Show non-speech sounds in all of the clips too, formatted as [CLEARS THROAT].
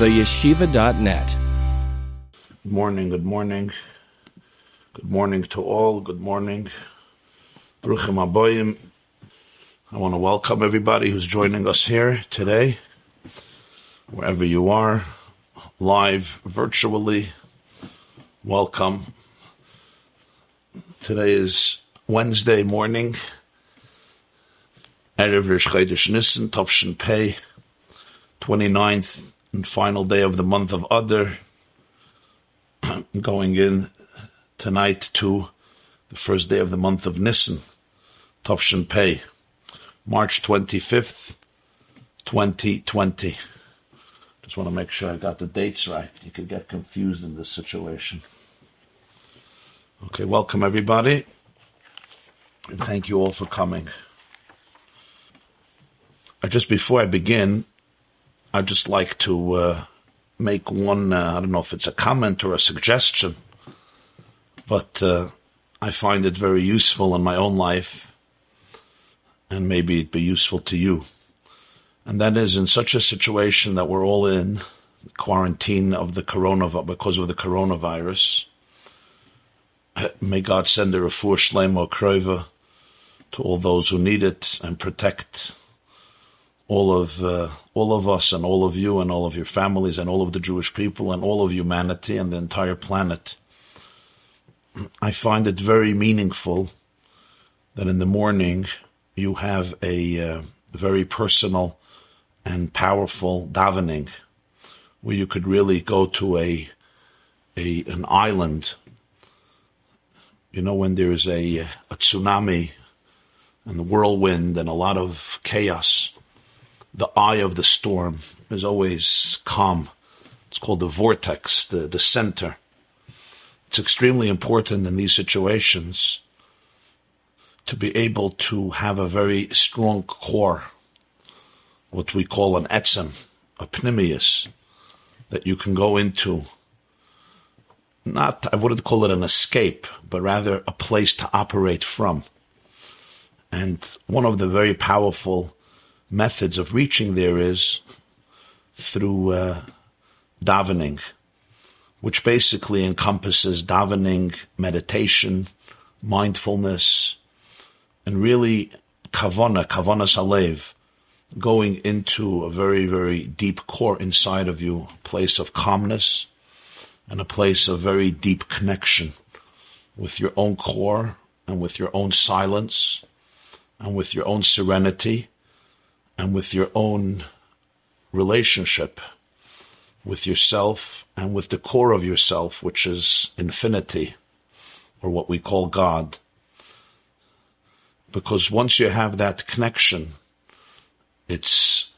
theyeshiva.net. Good morning, good morning. Good morning to all. Good morning. Bruchim Aboyim. I want to welcome everybody who's joining us here today, wherever you are, live, virtually. Welcome. Today is Wednesday morning, Erev Rish Nissen, Tovshin Pei, 29th and final day of the month of Adar, going in tonight to the first day of the month of Nissen, Tovshin Pei, March 25th, 2020. Just want to make sure I got the dates right. You could get confused in this situation. Okay, welcome everybody. And thank you all for coming. Just before I begin, I'd just like to uh, make one, uh, I don't know if it's a comment or a suggestion, but uh, I find it very useful in my own life, and maybe it'd be useful to you. And that is in such a situation that we're all in, quarantine of the coronavirus, because of the coronavirus. May God send a refuah shlema krova to all those who need it and protect all of uh, all of us and all of you and all of your families and all of the Jewish people and all of humanity and the entire planet. I find it very meaningful that in the morning you have a uh, very personal and powerful davening where you could really go to a a an island. You know when there is a a tsunami and the whirlwind and a lot of chaos the eye of the storm is always calm. It's called the vortex, the, the center. It's extremely important in these situations to be able to have a very strong core, what we call an etzem, a pneumius, that you can go into. Not, I wouldn't call it an escape, but rather a place to operate from. And one of the very powerful methods of reaching there is through uh, davening, which basically encompasses davening, meditation, mindfulness, and really kavana, kavana salev, going into a very, very deep core inside of you, a place of calmness and a place of very deep connection with your own core and with your own silence and with your own serenity and with your own relationship with yourself and with the core of yourself, which is infinity, or what we call God. Because once you have that connection, it's,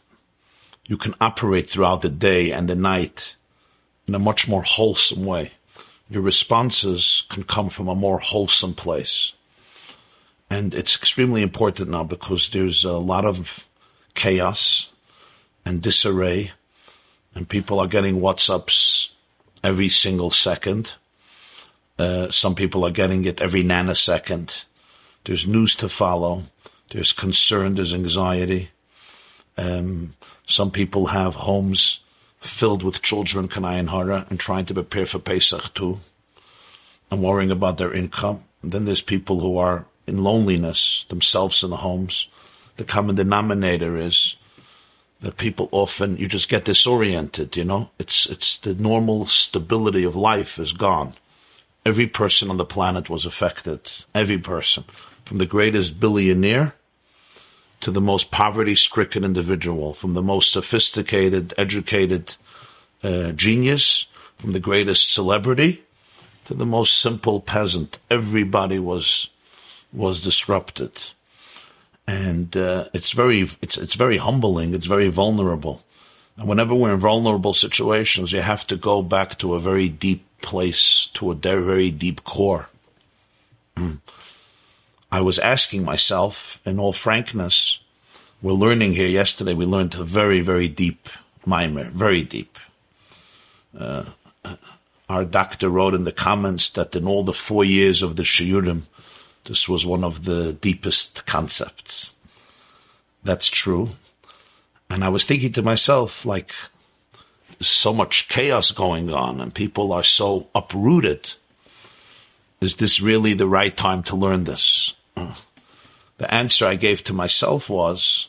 you can operate throughout the day and the night in a much more wholesome way. Your responses can come from a more wholesome place. And it's extremely important now because there's a lot of chaos and disarray, and people are getting WhatsApps every single second. Uh, some people are getting it every nanosecond. There's news to follow. There's concern. There's anxiety. Um, some people have homes filled with children, Kanayan Hara, and trying to prepare for Pesach too, and worrying about their income. And then there's people who are in loneliness themselves in the homes the common denominator is that people often you just get disoriented. You know, it's it's the normal stability of life is gone. Every person on the planet was affected. Every person, from the greatest billionaire to the most poverty-stricken individual, from the most sophisticated, educated uh, genius, from the greatest celebrity to the most simple peasant. Everybody was was disrupted and uh, it's very it's it's very humbling. It's very vulnerable. And whenever we're in vulnerable situations, you have to go back to a very deep place, to a very deep core. Mm. I was asking myself, in all frankness, we're learning here. Yesterday, we learned a very very deep mimer, very deep. Uh, our doctor wrote in the comments that in all the four years of the shiurim, this was one of the deepest concepts. That's true. And I was thinking to myself, like, so much chaos going on and people are so uprooted. Is this really the right time to learn this? Uh, the answer I gave to myself was,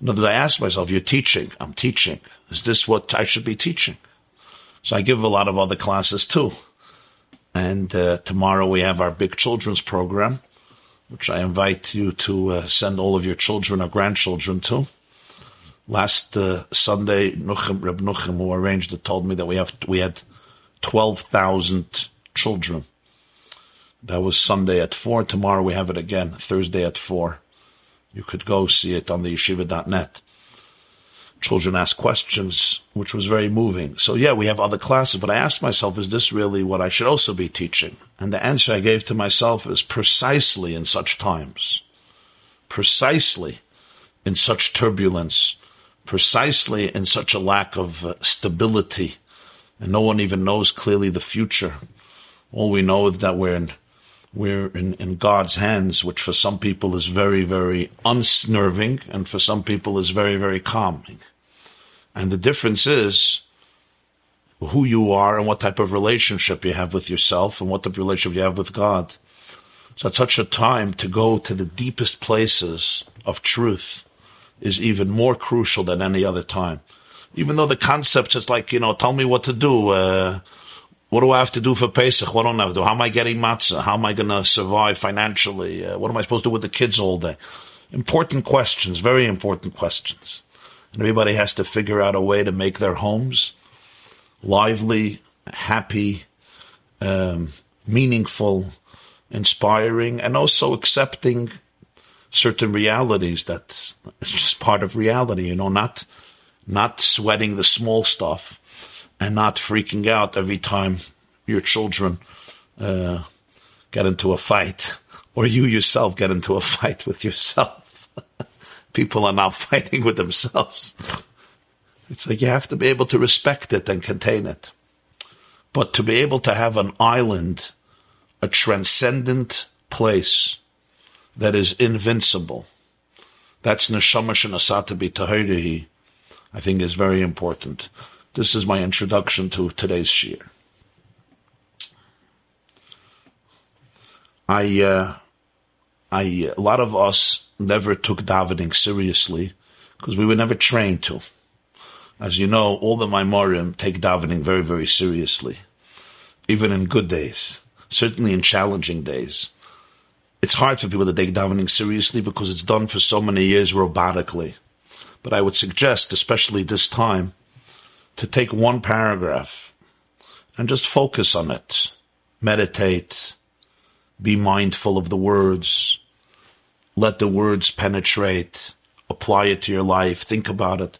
in other words, I asked myself, you're teaching, I'm teaching. Is this what I should be teaching? So I give a lot of other classes too. And uh, tomorrow we have our big children's program, which I invite you to uh, send all of your children or grandchildren to. Last uh, Sunday, Nuchem, Reb Nuchem, who arranged it, told me that we have we had twelve thousand children. That was Sunday at four. Tomorrow we have it again, Thursday at four. You could go see it on the yeshiva.net. Children ask questions, which was very moving. So yeah, we have other classes, but I asked myself, is this really what I should also be teaching? And the answer I gave to myself is precisely in such times, precisely in such turbulence, precisely in such a lack of uh, stability, and no one even knows clearly the future. All we know is that we're in we're in, in God's hands, which for some people is very, very unnerving, and for some people is very, very calming. And the difference is who you are and what type of relationship you have with yourself and what type of relationship you have with God. So at such a time to go to the deepest places of truth is even more crucial than any other time. Even though the concept is like, you know, tell me what to do, uh, what do I have to do for Pesach? What don't I have to do? How am I getting matzah? How am I going to survive financially? Uh, what am I supposed to do with the kids all day? Important questions, very important questions. Everybody has to figure out a way to make their homes lively, happy, um, meaningful, inspiring, and also accepting certain realities that it's just part of reality, you know, not, not sweating the small stuff and not freaking out every time your children uh, get into a fight or you yourself get into a [LAUGHS] fight with yourself. People are now [LAUGHS] fighting with themselves. It's like you have to be able to respect it and contain it. But to be able to have an island, a transcendent place that is invincible, that's neshama shenasata b'tahirihi, I think is very important. This is my introduction to today's shir. I, uh, I, a lot of us never took davening seriously because we were never trained to. As you know, all the Maimorim take davening very, very seriously, even in good days, certainly in challenging days. It's hard for people to take davening seriously because it's done for so many years robotically. But I would suggest, especially this time, to take one paragraph and just focus on it. Meditate. Be mindful of the words. Let the words penetrate. Apply it to your life. Think about it.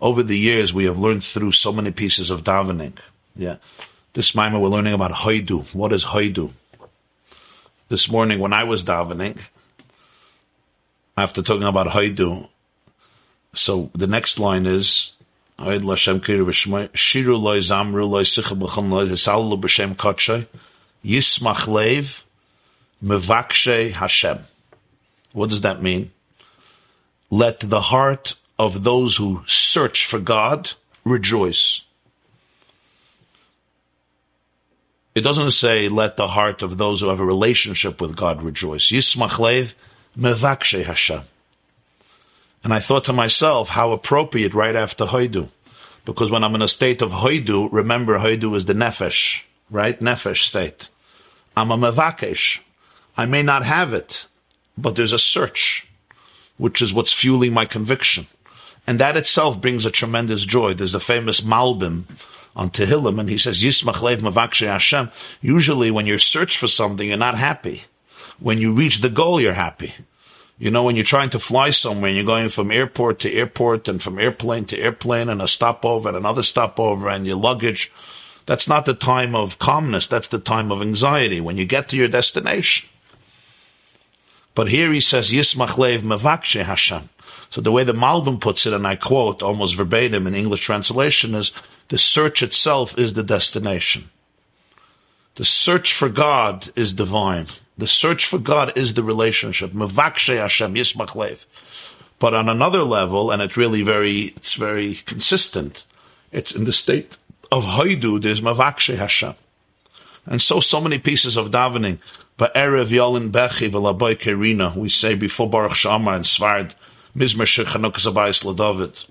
Over the years, we have learned through so many pieces of davening. Yeah. This Maimah, we're learning about Haidu. What is Haidu? This morning, when I was davening, after talking about Haidu, so the next line is, Shiru Zamru Loi Sicha B'Chum Loi B'Shem Yismach Lev, Mevakshe Hashem. What does that mean? Let the heart of those who search for God rejoice. It doesn't say let the heart of those who have a relationship with God rejoice. Yismach Lev, Mevakshe Hashem. And I thought to myself, how appropriate right after Hoidu. Because when I'm in a state of Hoidu, remember Hoidu is the Nefesh, right? Nefesh state. I'm a Mevakesh. I may not have it, but there's a search, which is what's fueling my conviction. And that itself brings a tremendous joy. There's a famous Malbim on Tehillim, and he says, Yismach Lev Mevakshe Hashem. Usually when you search for something, you're not happy. When you reach the goal, you're happy. You know, when you're trying to fly somewhere and you're going from airport to airport and from airplane to airplane and a stopover and another stopover and your luggage, that's not the time of calmness. That's the time of anxiety when you get to your destination. But here he says, Yismach Lev Mevakshe Hashem. So the way the Malbim puts it, and I quote almost verbatim in English translation, is the search itself is the destination. The search for God is divine. The search for God is the relationship. Mevakshe Hashem Yismach Lev. But on another level, and it's really very, it's very consistent, It's in the state of Haidu, there's Mavakshe Hashem. And so, so many pieces of davening. But Erev Yolin Bechi V'Laboy Kerina, we say before Baruch Shamar and Svard, Mizmer Shechanukas Abayis LaDavid.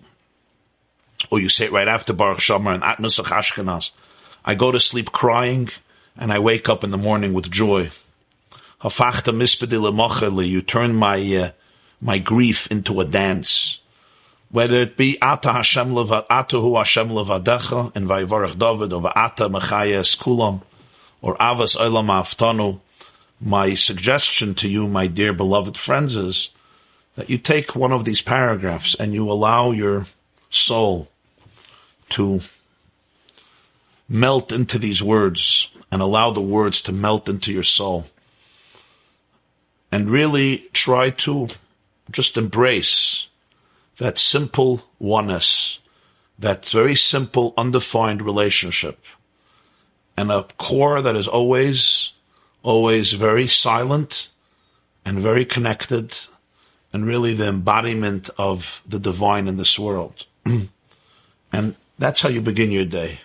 Or you say it right after Baruch Shamar and Atnusach Ashkenaz. I go to sleep crying, and I wake up in the morning with joy. Hafachta mispedi you turn my, uh, my grief into a dance whether it be Ata Hashem Atahu Hashem Levadecha in Vayivarach David, or Ata Mechayes Kulam, or Avas Olam Aftanu, my suggestion to you, my dear beloved friends, is that you take one of these paragraphs and you allow your soul to melt into these words and allow the words to melt into your soul. And really try to just embrace that simple oneness, that very simple, undefined relationship, and a core that is always, always very silent and very connected, and really the embodiment of the divine in this world. [CLEARS THROAT] and that's how you begin your day.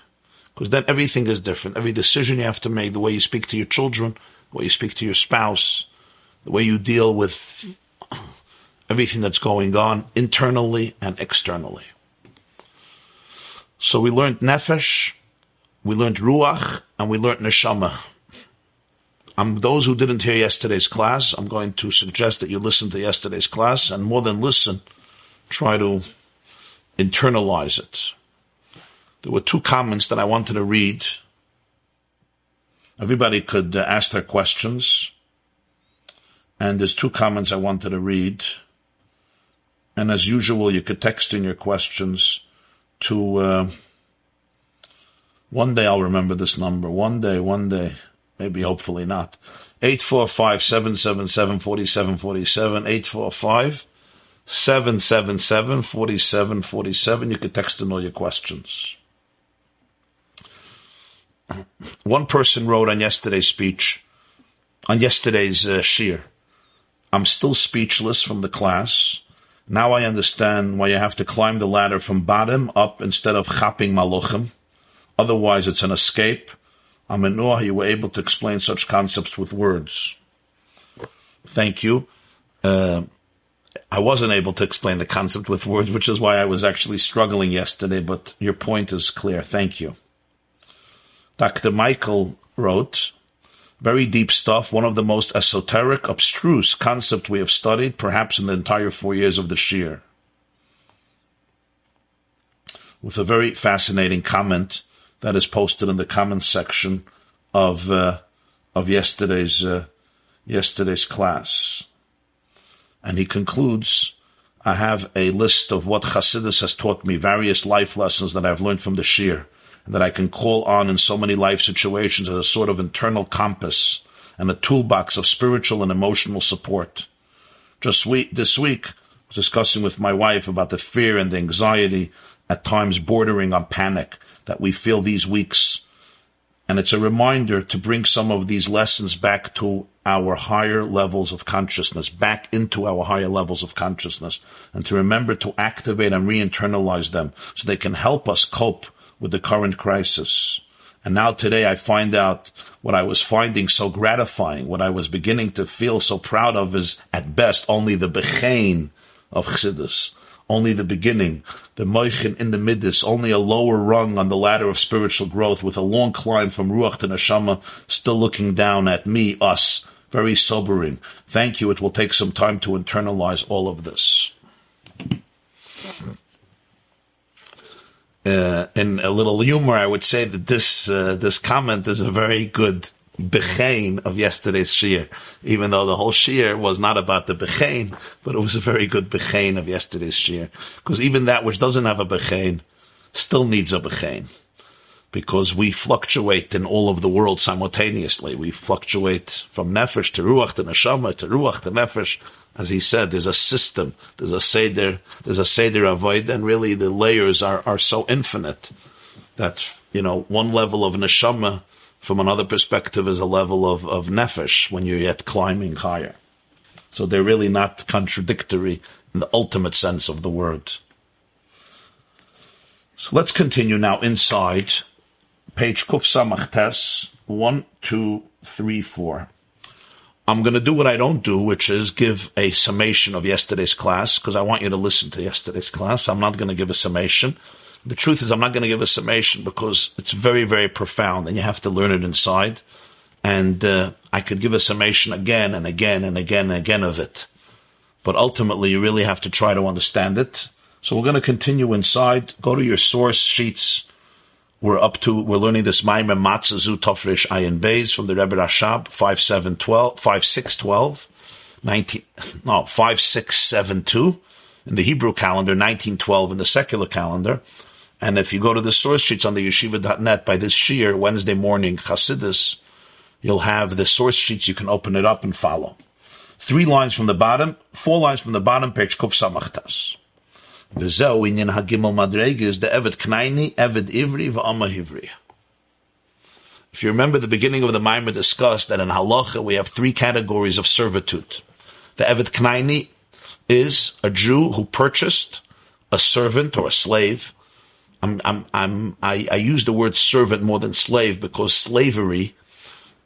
Because then everything is different. Every decision you have to make, the way you speak to your children, the way you speak to your spouse, the way you deal with [CLEARS THROAT] everything that's going on internally and externally. So we learned nefesh, we learned ruach, and we learned neshama. Um, those who didn't hear yesterday's class, I'm going to suggest that you listen to yesterday's class, and more than listen, try to internalize it. There were two comments that I wanted to read. Everybody could uh, ask their questions. And there's two comments I wanted to read. And as usual, you could text in your questions to, uh, one day I'll remember this number. One day, one day, maybe hopefully not. 845-777-4747, 845 777 4747. You could text in all your questions. One person wrote on yesterday's speech, on yesterday's uh, shir, I'm still speechless from the class. Now I understand why you have to climb the ladder from bottom up instead of chapping maluchim. Otherwise, it's an escape. Awe you were able to explain such concepts with words. Thank you. Uh, I wasn't able to explain the concept with words, which is why I was actually struggling yesterday, but your point is clear. Thank you. Dr. Michael wrote, very deep stuff, one of the most esoteric, abstruse concept we have studied, perhaps in the entire four years of the Shir. With a very fascinating comment that is posted in the comments section of uh, of yesterday's uh, yesterday's class. And he concludes, I have a list of what Chassidus has taught me, various life lessons that I've learned from the Shir and that I can call on in so many life situations as a sort of internal compass and a toolbox of spiritual and emotional support. Just this week, I was discussing with my wife about the fear and the anxiety, at times bordering on panic, that we feel these weeks. And it's a reminder to bring some of these lessons back to our higher levels of consciousness, back into our higher levels of consciousness, and to remember to activate and re-internalize them so they can help us cope with the current crisis. And now today I find out what I was finding so gratifying, what I was beginning to feel so proud of is at best only the bechein of Chassidus, only the beginning, the moichin in the midas, only a lower rung on the ladder of spiritual growth with a long climb from Ruach to Neshama, still looking down at me, us, very sobering. Thank you. It will take some time to internalize all of this uh, in a little humor, I would say that this uh, this comment is a very good bechein of yesterday's shir, even though the whole shir was not about the bechein, but it was a very good bechein of yesterday's shir, because even that which doesn't have a bechein still needs a bechein, because we fluctuate in all of the world simultaneously. We fluctuate from nefesh to ruach to neshama to ruach to nefesh. As he said, there's a system, there's a seder, there's a seder avoid, and really the layers are, are so infinite that, you know, one level of neshama from another perspective is a level of, of nefesh when you're yet climbing higher. So they're really not contradictory in the ultimate sense of the word. So let's continue now inside page Kuf Samachtes, one, two, three, four. I'm going to do what I don't do, which is give a summation of yesterday's class, because I want you to listen to yesterday's class. I'm not going to give a summation. The truth is, I'm not going to give a summation because it's very, very profound, and you have to learn it inside. And uh, I could give a summation again and again and again and again of it. But ultimately, you really have to try to understand it. So we're going to continue inside. Go to your source sheets we're up to, we're learning this Maimer Matzazu Tofresh Ayin Beis from the Rebbe Rashab, 5712, 5612, 19, no, 5672 in the Hebrew calendar, 1912 in the secular calendar. And if you go to the source sheets on the yeshiva.net by this shear, Wednesday morning, Chassidus, you'll have the source sheets. You can open it up and follow. Three lines from the bottom, four lines from the bottom, Kuf Samachtas. V'zeu inyan hagimel madreges the evet knaini, evet ivri, v'ama hivri. If you remember the beginning of the Maimah discussed that in halacha we have three categories of servitude. The evet knaini is a Jew who purchased a servant or a slave. I'm, I'm, I'm, I, I use the word servant more than slave because slavery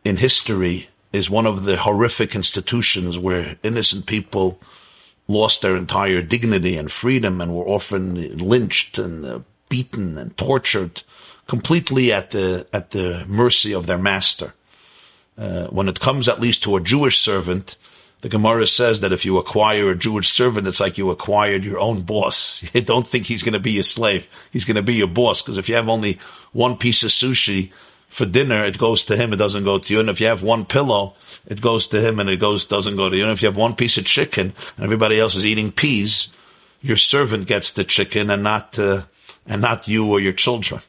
in history is one of the horrific institutions where innocent people lost their entire dignity and freedom and were often lynched and uh, beaten and tortured completely at the at the mercy of their master. Uh, when it comes at least to a Jewish servant, the Gemara says that if you acquire a Jewish servant, it's like you acquired your own boss. [LAUGHS] You don't think he's going to be your slave. He's going to be your boss. Because if you have only one piece of sushi for dinner, it goes to him, it doesn't go to you. And if you have one pillow, it goes to him and it goes, doesn't go to you. And if you have one piece of chicken and everybody else is eating peas, your servant gets the chicken and not, uh, and not you or your children.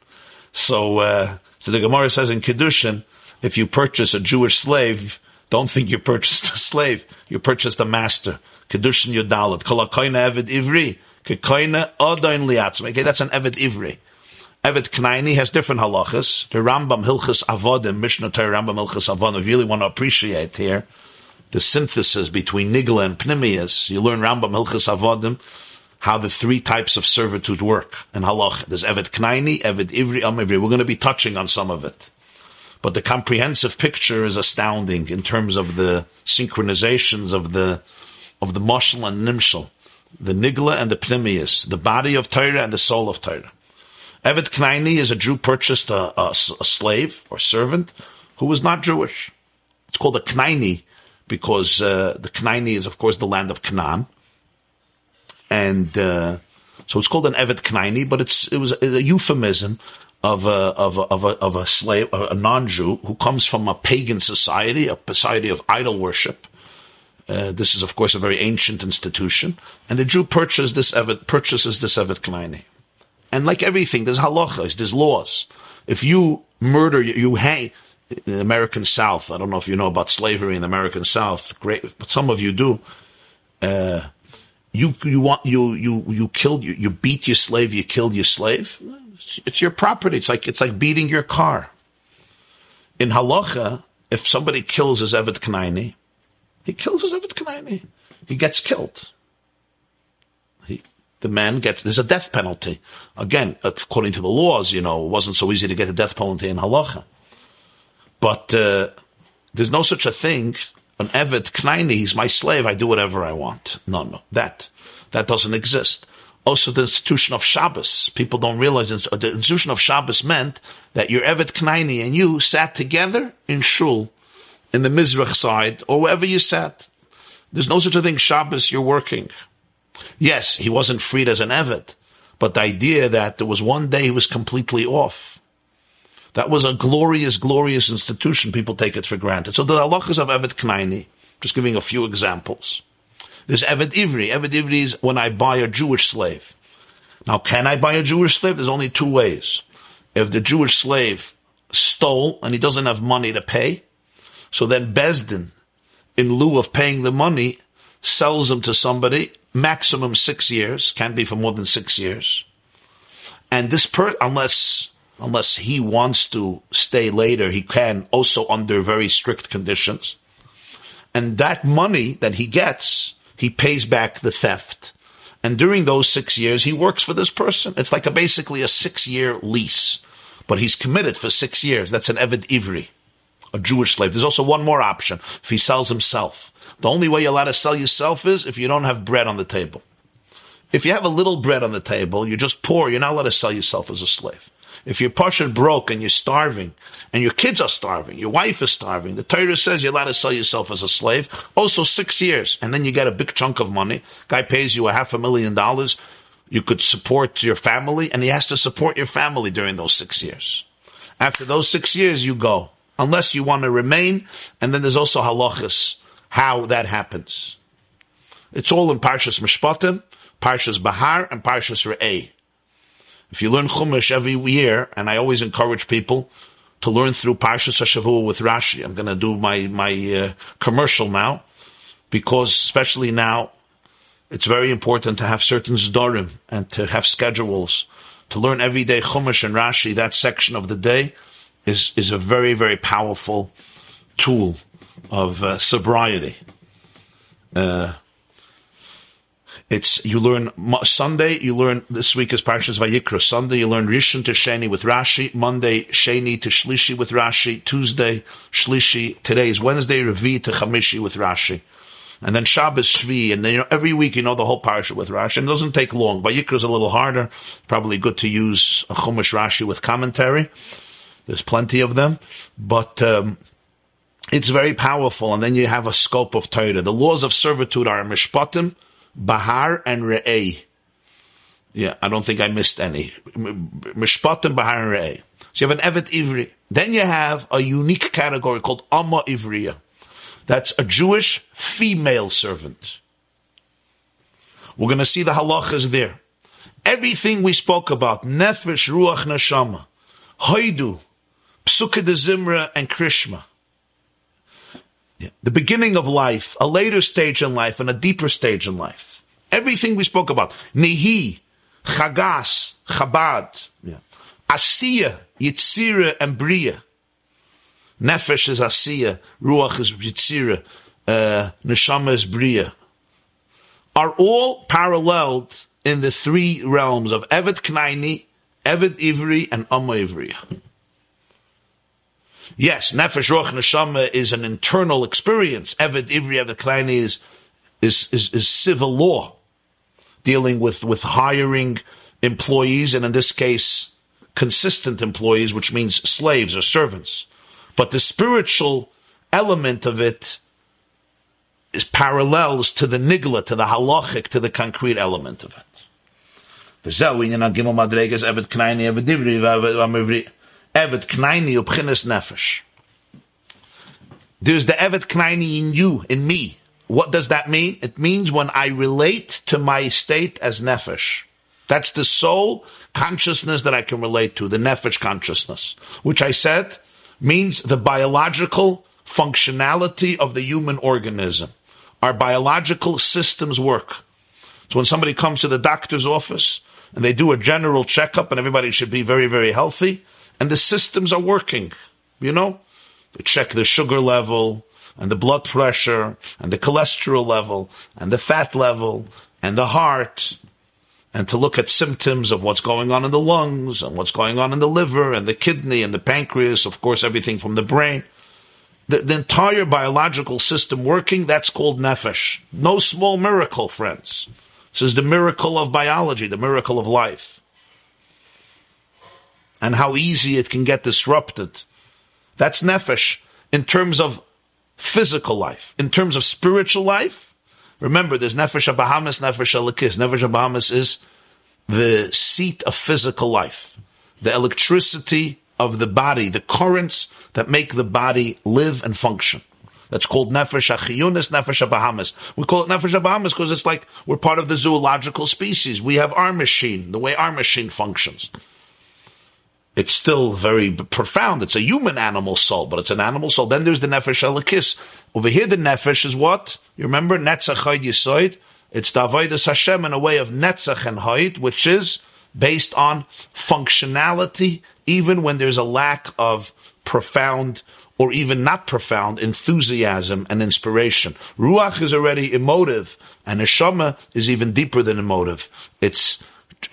So, uh, so the Gemara says in Kiddushin, if you purchase a Jewish slave, don't think you purchased a slave. You purchased a master. Kiddushin Yudalit. Kol Evid Ivri. Kekoina Odain Liatzim. Okay, that's an Evid Ivri. Evet Knaini has different halachas. The Rambam Hilchas Avodim, Mishnah Torah Rambam Hilchas Avodim, really want to appreciate here the synthesis between Nigla and Pnimius. You learn Rambam Hilchas Avodim, how the three types of servitude work in halach. There's Evet Knaini, Evet Ivri, Am Ivri. We're going to be touching on some of it. But the comprehensive picture is astounding in terms of the synchronizations of the, of the Moshel and Nimshel, the Nigla and the Pnimius, the body of Torah and the soul of Torah. Evet Knaini is a Jew purchased a, a, a, slave or servant who was not Jewish. It's called a Knaini because uh, the Knaini is, of course, the land of Canaan. And uh, so it's called an Evet Knaini, but it's it was a, euphemism of a, of a, of a, of a slave, a non-Jew who comes from a pagan society, a society of idol worship. Uh, this is, of course, a very ancient institution, and the Jew purchases this Evet, purchases this Evet Knaini. And like everything, there's halachas, there's laws. If you murder, you, hang, in the American South, I don't know if you know about slavery in the American South, great, but some of you do. Uh, you, you want, you, you, you killed, you, you beat your slave, you killed your slave. It's your property. It's like, it's like beating your car. In halacha, if somebody kills his Evet Kanaini, he kills his Evet Kanaini. He gets killed He, the man gets, there's a death penalty. Again, according to the laws, you know, it wasn't so easy to get a death penalty in halacha. But, uh, there's no such a thing. An Evet Knaini, he's my slave, I do whatever I want. No, no, that, that doesn't exist. Also, the institution of Shabbos. People don't realize the institution of Shabbos meant that your Evet Knaini and you sat together in shul, in the Mizrach side, or wherever you sat. There's no such a thing, Shabbos, you're working. Yes, he wasn't freed as an Evet, but the idea that there was one day he was completely off. That was a glorious, glorious institution. People take it for granted. So the halachas of Evet Knaini, just giving a few examples. There's Evet Ivri. Evet Ivri is when I buy a Jewish slave. Now, can I buy a Jewish slave? There's only two ways. If the Jewish slave stole and he doesn't have money to pay, so then Besdin, in lieu of paying the money, sells him to somebody, maximum six years, can be for more than six years. And this per, unless, unless he wants to stay later, he can also under very strict conditions. And that money that he gets, he pays back the theft. And during those six years, he works for this person. It's like a, basically a six-year lease, but he's committed for six years. That's an Eved Ivri, a Jewish slave. There's also one more option. If he sells himself. The only way you're allowed to sell yourself is if you don't have bread on the table. If you have a little bread on the table, you're just poor, you're not allowed to sell yourself as a slave. If you're partial broke and you're starving, and your kids are starving, your wife is starving, the Torah says you're allowed to sell yourself as a slave. Also six years, and then you get a big chunk of money. Guy pays you a half a million dollars. You could support your family, and he has to support your family during those six years. After those six years, you go. Unless you want to remain, and then there's also halachas, how that happens. It's all in Parshas Mishpatim, Parshas Bahar, and Parshas Re'eh. If you learn Chumash every year, and I always encourage people to learn through Parshas Hashavua with Rashi. I'm going to do my my uh, commercial now, because especially now, it's very important to have certain zdorim and to have schedules. To learn every day Chumash and Rashi, that section of the day, is is a very very powerful tool of uh, sobriety. Uh, it's you learn Sunday. You learn this week is Parshas Vayikra. Sunday you learn Rishon to Sheni with Rashi. Monday Sheni to Shlishi with Rashi. Tuesday Shlishi. Today is Wednesday Revi to Chamishi with Rashi. And then Shabbos Shvi, and then you know every week you know the whole parsha with Rashi. And it doesn't take long. Vayikra is a little harder. Probably good to use a Chumash Rashi with commentary. There's plenty of them, but. Um, it's very powerful, and then you have a scope of Torah. The laws of servitude are mishpatim, Bahar and Re'eh. Yeah, I don't think I missed any. Mishpatim, Bahar, and Re'eh. So you have an Evet Ivri. Then you have a unique category called Amma Ivriya. That's a Jewish female servant. We're going to see the halachas there. Everything we spoke about, Nefesh, Ruach, Neshama, Haidu, Psukkah de Zimra, and Krishma. The beginning of life, a later stage in life, and a deeper stage in life. Everything we spoke about. Nihi, Chagas, Chabad. Asiya, Yitzira, and Bria. Nefesh is Asiya, Ruach is Yitzira, uh, Neshama is Bria. Are all paralleled in the three realms of Evet Knaini, Evet Ivri, and Amma Ivri. Yes, nefesh roch neshama is an internal experience. Eved ivri eved kleini is, is is is civil law, dealing with with hiring employees, and in this case, consistent employees, which means slaves or servants. But the spiritual element of it is parallels to the nigla, to the halachic, to the concrete element of it. Evet Knaini Ubchines Nefesh. There's the Evet Knaini in you, in me. What does that mean? It means when I relate to my state as Nefesh. That's the soul consciousness that I can relate to, the Nefesh consciousness, which I said means the biological functionality of the human organism. Our biological systems work. So when somebody comes to the doctor's office and they do a general checkup and everybody should be very, very healthy, and the systems are working. You know, they check the sugar level and the blood pressure and the cholesterol level and the fat level and the heart and to look at symptoms of what's going on in the lungs and what's going on in the liver and the kidney and the pancreas, of course, everything from the brain. The, the entire biological system working, that's called nefesh. No small miracle, friends. This is the miracle of biology, the miracle of life and how easy it can get disrupted. That's nefesh in terms of physical life. In terms of spiritual life, remember there's nefesh abahamis, nefesh alikis. Nefesh abahamis is the seat of physical life, the electricity of the body, the currents that make the body live and function. That's called nefesh achiyunis, nefesh abahamis. We call it nefesh abahamis because it's like we're part of the zoological species. We have our machine, the way our machine functions it's still very profound. It's a human animal soul, but it's an animal soul. Then there's the nefesh elikis. Over here, the nefesh is what? You remember netzach hayd yisoid? It's the avodas Hashem in a way of netzach and hayd, which is based on functionality, even when there's a lack of profound or even not profound enthusiasm and inspiration. Ruach is already emotive, and neshama is even deeper than emotive. It's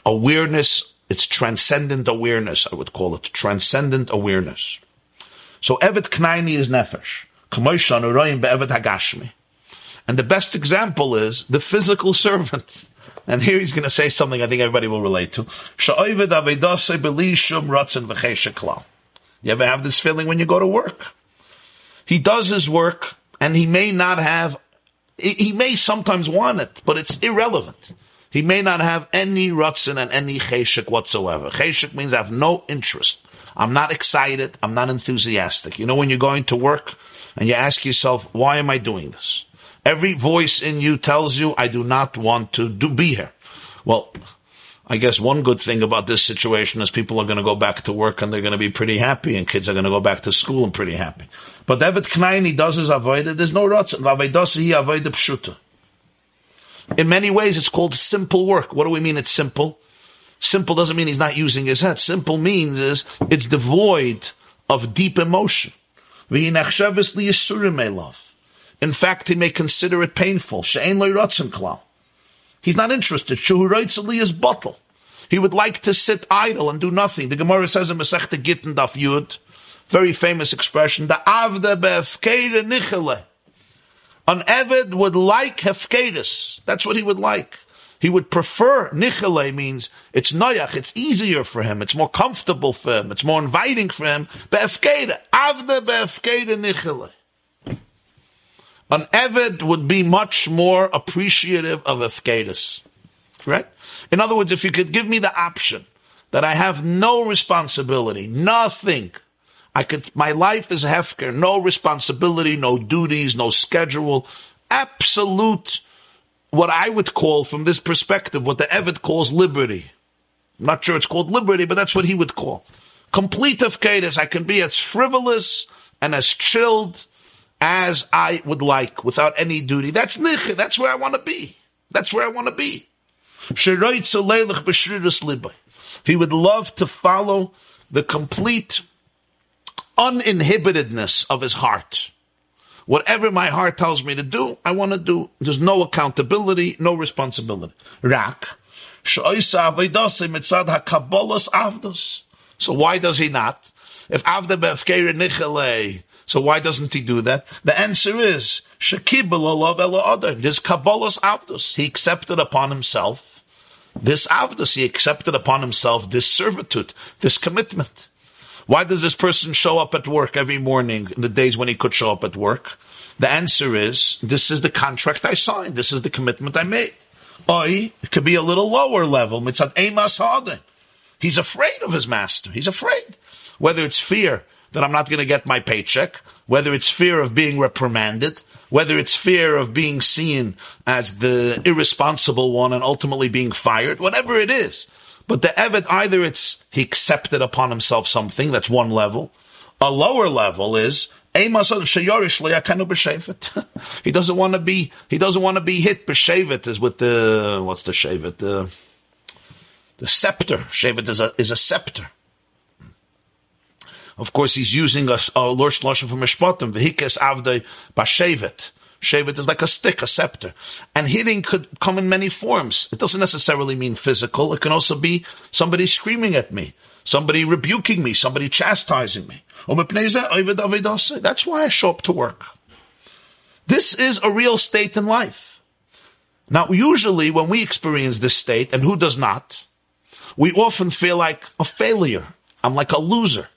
awareness, it's transcendent awareness, I would call it, transcendent awareness. So Evet Knaini is nefesh. And the best example is the physical servant. [LAUGHS] And here he's going to say something I think everybody will relate to. You ever have this feeling when you go to work? He does his work and he may not have, he may sometimes want it, but it's irrelevant. He may not have any rutzin and any cheshik whatsoever. Cheshik means I have no interest. I'm not excited. I'm not enthusiastic. You know, when you're going to work and you ask yourself, why am I doing this? Every voice in you tells you, I do not want to do, be here. Well, I guess one good thing about this situation is people are going to go back to work and they're going to be pretty happy, and kids are going to go back to school and pretty happy. But David Knaini does his avodah. There's no rotzen. Vavedasi avodah pshuta. In many ways, it's called simple work. What do we mean? It's simple. Simple doesn't mean he's not using his head. Simple means is it's devoid of deep emotion. In fact, he may consider it painful. He's not interested. Is bottle. He would like to sit idle and do nothing. The Gemara says in Masechta Gittin Daf Yud, very famous expression, the Avda be'efkeire nichele. An Eved would like hefkedis. That's what he would like. He would prefer nichele means it's noyach, it's easier for him, it's more comfortable for him, it's more inviting for him. Be'efkeda, avde be'efkeda nichele. An Eved would be much more appreciative of Efkedis. Right? In other words, if you could give me the option that I have no responsibility, nothing, I could, my life is hefker, no responsibility, no duties, no schedule, absolute, what I would call from this perspective, what the Eved calls liberty. I'm not sure it's called liberty, but that's what he would call. Complete Efkedis, I can be as frivolous and as chilled as I would like without any duty. That's niche. That's where I want to be. That's where I want to be. He would love to follow the complete uninhibitedness of his heart. Whatever my heart tells me to do, I want to do. There's no accountability, no responsibility. Rak. So why does he not? If Avda Befkere Nichele so why doesn't he do that? The answer is Shekibel. This Kabbalah's Avdus. He accepted upon himself this Avdus. He accepted upon himself this servitude, this commitment. Why does this person show up at work every morning in the days when he could show up at work? The answer is, this is the contract I signed. This is the commitment I made. Oi, it could be a little lower level. Mitzad Emas He's afraid of his master. He's afraid. Whether it's fear that I'm not going to get my paycheck, whether it's fear of being reprimanded, whether it's fear of being seen as the irresponsible one and ultimately being fired, whatever it is. But the Evet, either it's he accepted upon himself something, that's one level. A lower level is [LAUGHS] he doesn't want to be he doesn't want to be hit b'shevet is with the what's the shevet the the scepter shevet is a is a scepter of course, he's using a, a lorsh lashon from Mishpatim, vehikes avdei bashevet. Shevet is like a stick, a scepter. And hitting could come in many forms. It doesn't necessarily mean physical. It can also be somebody screaming at me, somebody rebuking me, somebody chastising me. That's why I show up to work. This is a real state in life. Now, usually when we experience this state, and who does not, we often feel like a failure. I'm like a loser.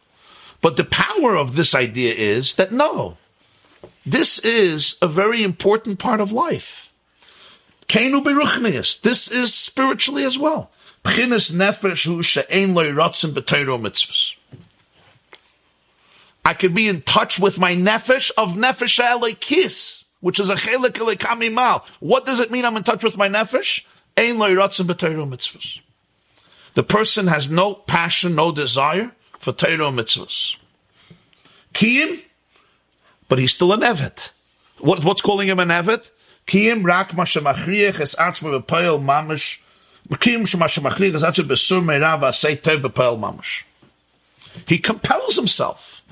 But the power of this idea is that no, this is a very important part of life. This is spiritually as well. she'ein. I could be in touch with my nefesh of nefesh kiss, which is a chelik elikamimal. What does it mean I'm in touch with my nefesh? Ein loy rotzen. The person has no passion, no desire for Torah mitzvahs. Kiyim, but he's still an Evet. What, what's calling him an Evet? Rak es atzma v'poyel mamish He compels himself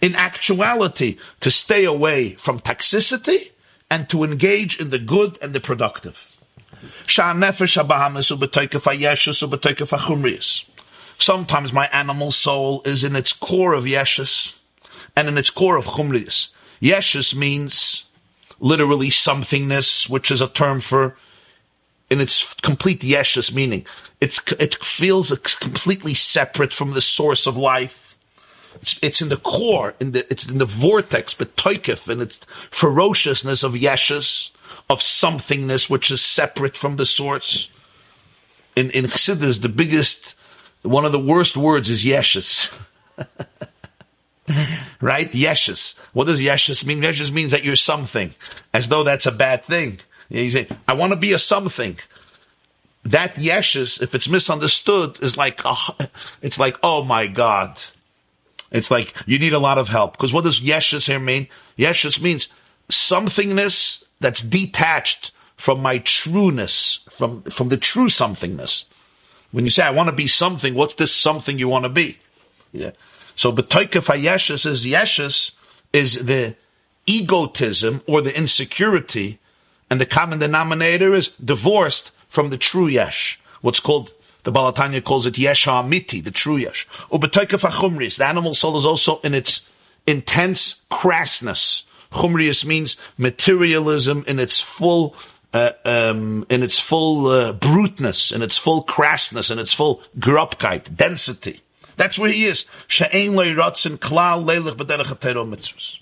in actuality to stay away from toxicity and to engage in the good and the productive. Sometimes my animal soul is in its core of yeshus and in its core of chumrius. Yeshus means literally somethingness, which is a term for in its complete yeshus meaning. It's, it feels completely separate from the source of life. It's, it's in the core, in the, it's in the vortex, but toikif, and its ferociousness of yeshus, of somethingness which is separate from the source. In, in Chassidus, the biggest, one of the worst words is yeshus. [LAUGHS] [LAUGHS] right? Yeshus. What does yeshus mean? Yeshus means that you're something, as though that's a bad thing. You say, I want to be a something. That yeshus, if it's misunderstood, is like, it's like, oh my God. It's like, you need a lot of help. Because what does yeshus here mean? Yeshus means somethingness that's detached from my trueness, from, from the true somethingness. When you say, I want to be something, what's this something you want to be? Yeah. So, betoikef yeshus is yeshus is the egotism or the insecurity and the common denominator is divorced from the true yesh. What's called the Balatanya calls it yesh ha'amiti, the true yesh. Ubetoikef chumris, the animal soul is also in its intense crassness. Chumrius means materialism in its full uh, um, in its full uh, bruteness, in its full crassness, in its full grubkeit, density. That's where he is. She'ein lo'iratzin klal leilich b'derech mitzvahs.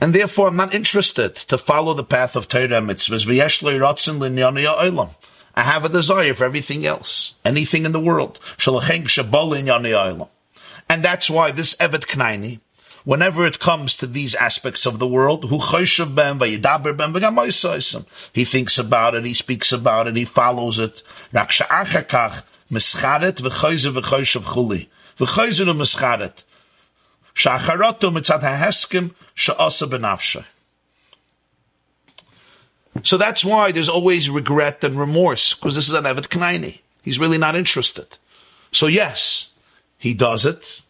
And therefore, I'm not interested to follow the path of Torah mitzvahs. I have a desire for everything else, anything in the world. And that's why this Evet Knaini, whenever it comes to these aspects of the world, he thinks about it, he speaks about it, he follows it. Shacharoto mitzat haheskim she'asa benafshe. So that's why there's always regret and remorse, because this is an Evet Knaini. He's really not interested. So yes, he does it,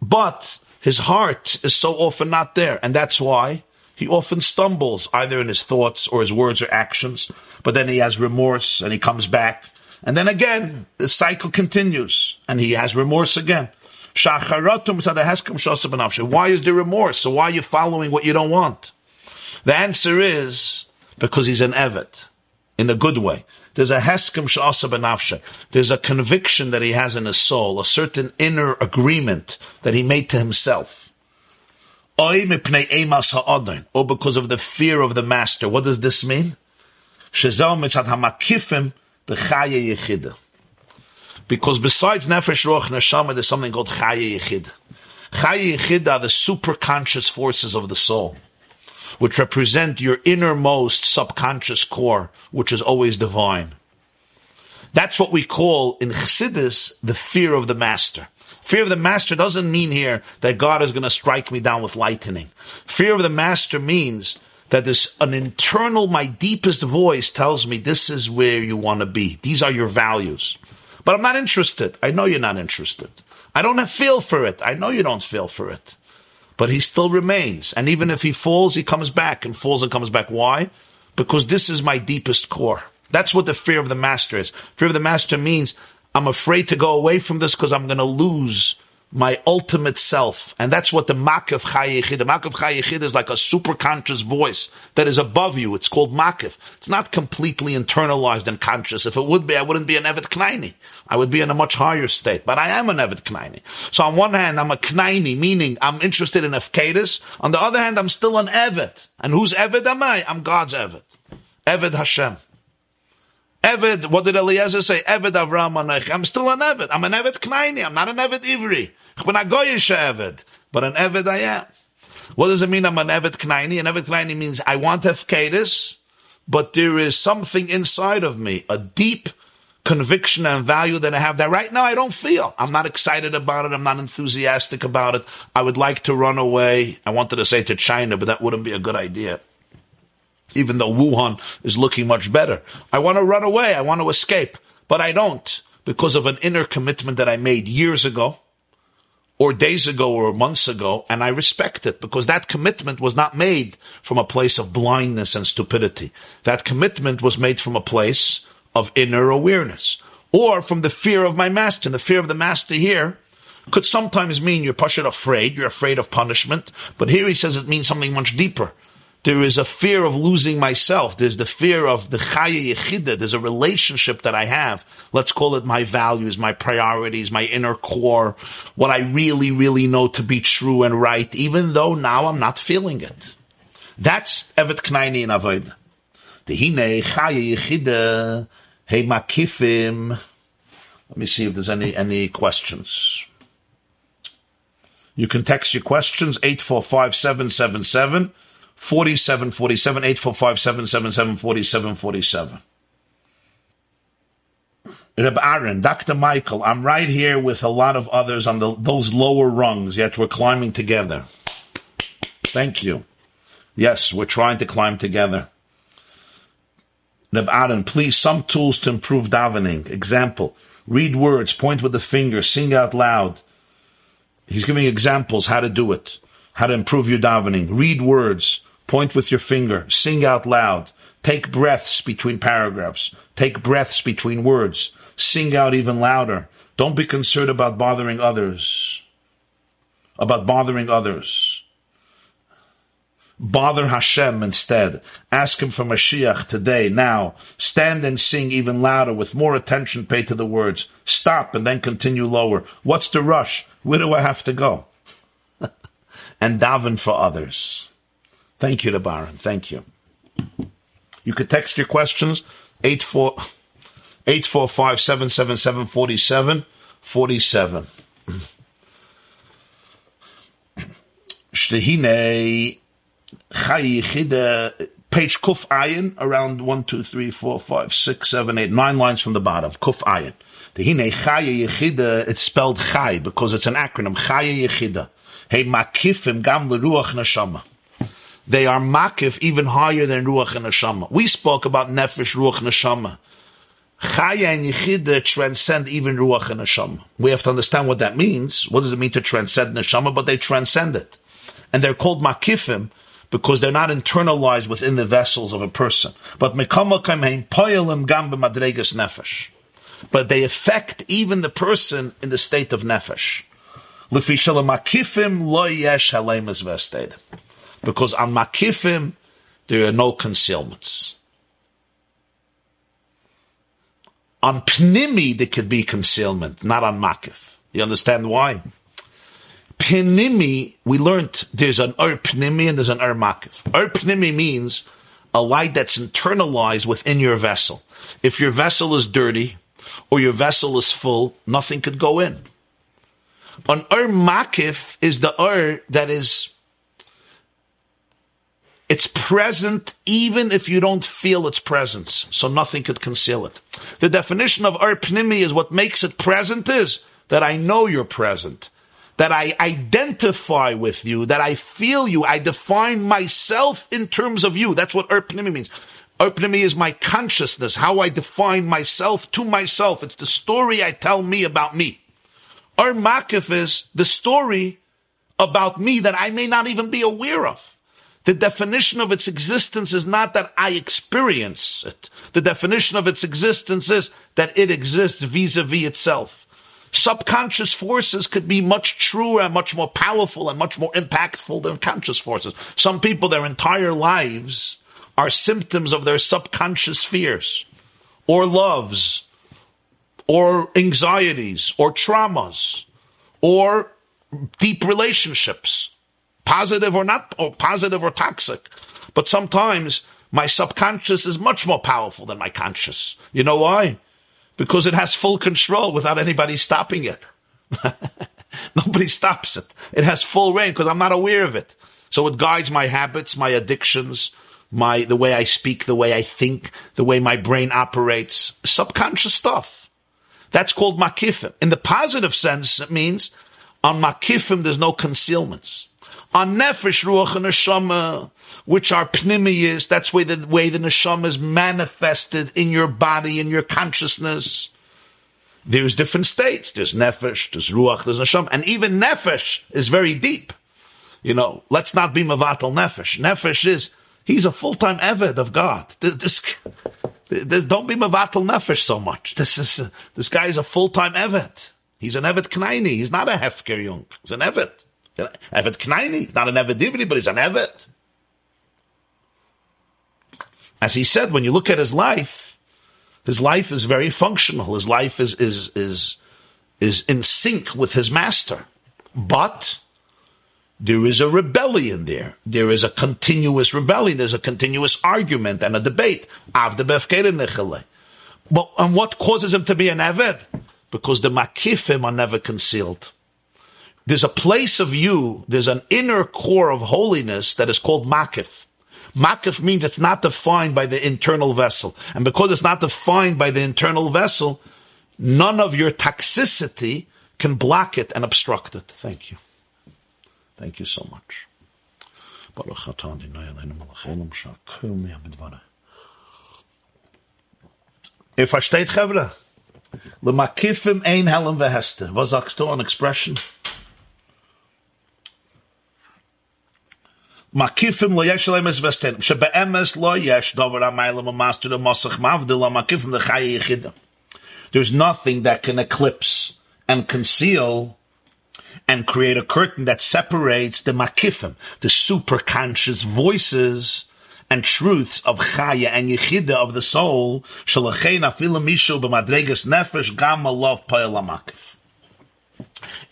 but his heart is so often not there, and that's why he often stumbles either in his thoughts or his words or actions, but then he has remorse and he comes back, and then again, the cycle continues, and he has remorse again. Why is there remorse? So why are you following what you don't want? The answer is because he's an Evet in a good way. There's a heskem sh'asa benafshe. There's a conviction that he has in his soul, a certain inner agreement that he made to himself. Or oh, because of the fear of the master. What does this mean? Because besides Nefesh Ruach Neshama, there's something called Chaya Yechid. Chaya Yechid are the superconscious forces of the soul, which represent your innermost subconscious core, which is always divine. That's what we call in Chassidus the fear of the master. Fear of the master doesn't mean here that God is going to strike me down with lightning. Fear of the master means that there's an internal, my deepest voice tells me this is where you want to be. These are your values. But I'm not interested. I know you're not interested. I don't have feel for it. I know you don't feel for it. But he still remains. And even if he falls, he comes back and falls and comes back. Why? Because this is my deepest core. That's what the fear of the master is. Fear of the master means I'm afraid to go away from this because I'm going to lose my ultimate self. And that's what the Makif Chayechid, the Makif Chayechid is like a superconscious voice that is above you. It's called Makif. It's not completely internalized and conscious. If it would be, I wouldn't be an Evet Knaini. I would be in a much higher state, but I am an Evet Knaini. So on one hand, I'm a Knaini, meaning I'm interested in Efkedis. On the other hand, I'm still an Evet. And whose Evet am I? I'm God's Evet. Evet Hashem. Eved, what did Eliezer say? Eved Avram Anach. I'm still an Eved. I'm an Eved Knaini. I'm not an Eved Ivri. But an Eved I am. What does it mean I'm an Eved Knaini? An Eved Knaini means I want Efkedis, but there is something inside of me, a deep conviction and value that I have that right now I don't feel. I'm not excited about it. I'm not enthusiastic about it. I would like to run away. I wanted to say to China, but that wouldn't be a good idea. even though Wuhan is looking much better. I want to run away. I want to escape, but I don't because of an inner commitment that I made years ago or days ago or months ago, and I respect it because that commitment was not made from a place of blindness and stupidity. That commitment was made from a place of inner awareness or from the fear of my master. And the fear of the master here could sometimes mean you're pushed afraid, you're afraid of punishment, but here he says it means something much deeper. There is a fear of losing myself. There's the fear of the chaya yechida. There's a relationship that I have. Let's call it my values, my priorities, my inner core, what I really, really know to be true and right, even though now I'm not feeling it. That's Evet Knaini in Avodah. The hine chaya yechida hey makifim. Let me see if there's any, any questions. You can text your questions, 845 777 4747 845 777 4747. Reb Aaron, Dr. Michael, I'm right here with a lot of others on the, those lower rungs, yet we're climbing together. Thank you. Yes, we're trying to climb together. Reb Aaron, please, some tools to improve davening. Example, read words, point with the finger, sing out loud. He's giving examples how to do it, how to improve your davening. Read words, Point with your finger. Sing out loud. Take breaths between paragraphs. Take breaths between words. Sing out even louder. Don't be concerned about bothering others. About bothering others. Bother Hashem instead. Ask Him for Mashiach today, now. Stand and sing even louder with more attention paid to the words. Stop and then continue lower. What's the rush? Where do I have to go? And daven for others. Thank you, Baron. Thank you. You could text your questions 845 777 47 Shtehine Chai page Kuf Ayin, around 1, 2, 3, 4, 5, 6, 7, 8, 9 lines from the bottom. Kuf Ayin. Tehine Chaya Yechida, it's spelled Chai because it's an acronym. Chaya Yechida. Hey Makifim Gam Leruach Neshama they are makif even higher than ruach and neshama. We spoke about nefesh, ruach, neshama. Chaya and yichida transcend even ruach and neshama. We have to understand what that means. What does it mean to transcend neshama? But they transcend it, and they're called makifim because they're not internalized within the vessels of a person. But poyelim gam nefesh. But they affect even the person in the state of nefesh. Lo yesh because on makifim there are no concealments. On pnimi there could be concealment, not on makif. You understand why? Pnimi, we learned there's an ur pnimi and there's an ur makif. Ur pnimi means a light that's internalized within your vessel. If your vessel is dirty or your vessel is full, nothing could go in. An ur makif is the ur that is it's present even if you don't feel its presence, so nothing could conceal it. The definition of Ur Pnimi is what makes it present is that I know you're present, that I identify with you, that I feel you, I define myself in terms of you. That's what Ur Pnimi means. Ur Pnimi is my consciousness, how I define myself to myself. It's the story I tell me about me. Ur Makif is the story about me that I may not even be aware of. The definition of its existence is not that I experience it. The definition of its existence is that it exists vis-a-vis itself. Subconscious forces could be much truer and much more powerful and much more impactful than conscious forces. Some people, their entire lives are symptoms of their subconscious fears or loves or anxieties or traumas or deep relationships positive or not, or positive or toxic. But sometimes my subconscious is much more powerful than my conscious. You know why? Because it has full control without anybody stopping it. [LAUGHS] Nobody stops it. It has full reign because I'm not aware of it. So it guides my habits, my addictions, my, the way I speak, the way I think, the way my brain operates. Subconscious stuff. That's called makifim. In the positive sense, it means on makifim, there's no concealments. on nefesh, ruach, and neshama, which are pnimiyas. That's way the way the neshama is manifested in your body, in your consciousness. There's different states. There's nefesh, there's ruach, there's neshama, and even nefesh is very deep. You know, let's not be mavatal nefesh. Nefesh is he's a full time eved of God. This, don't be mavatal nefesh so much. This is this guy is a full time eved. He's an eved knaini. He's not a hefker young. He's an eved. Evet Knaini. He's not an Evet Divini, but he's an Evet. As he said, when you look at his life, his life is very functional. His life is, is, is, is in sync with his master. But there is a rebellion there. There is a continuous rebellion. There's a continuous argument and a debate. But, and what causes him to be an Eved? Because the makifim are never concealed there's a place of you, there's an inner core of holiness that is called makif. Makif means it's not defined by the internal vessel. And because it's not defined by the internal vessel, none of your toxicity can block it and obstruct it. Thank you. Thank you so much. Ihr versteht, Chevre? Le makifim ein helen veheste. Was sagst du an expression? makifim lo yesh lemes vestem shebeemes lo yesh dover amaylam master the mosach mavdil makifim the chaye yichida there's nothing that can eclipse and conceal and create a curtain that separates the makifim, the superconscious voices and truths of chaya and yichida of the soul.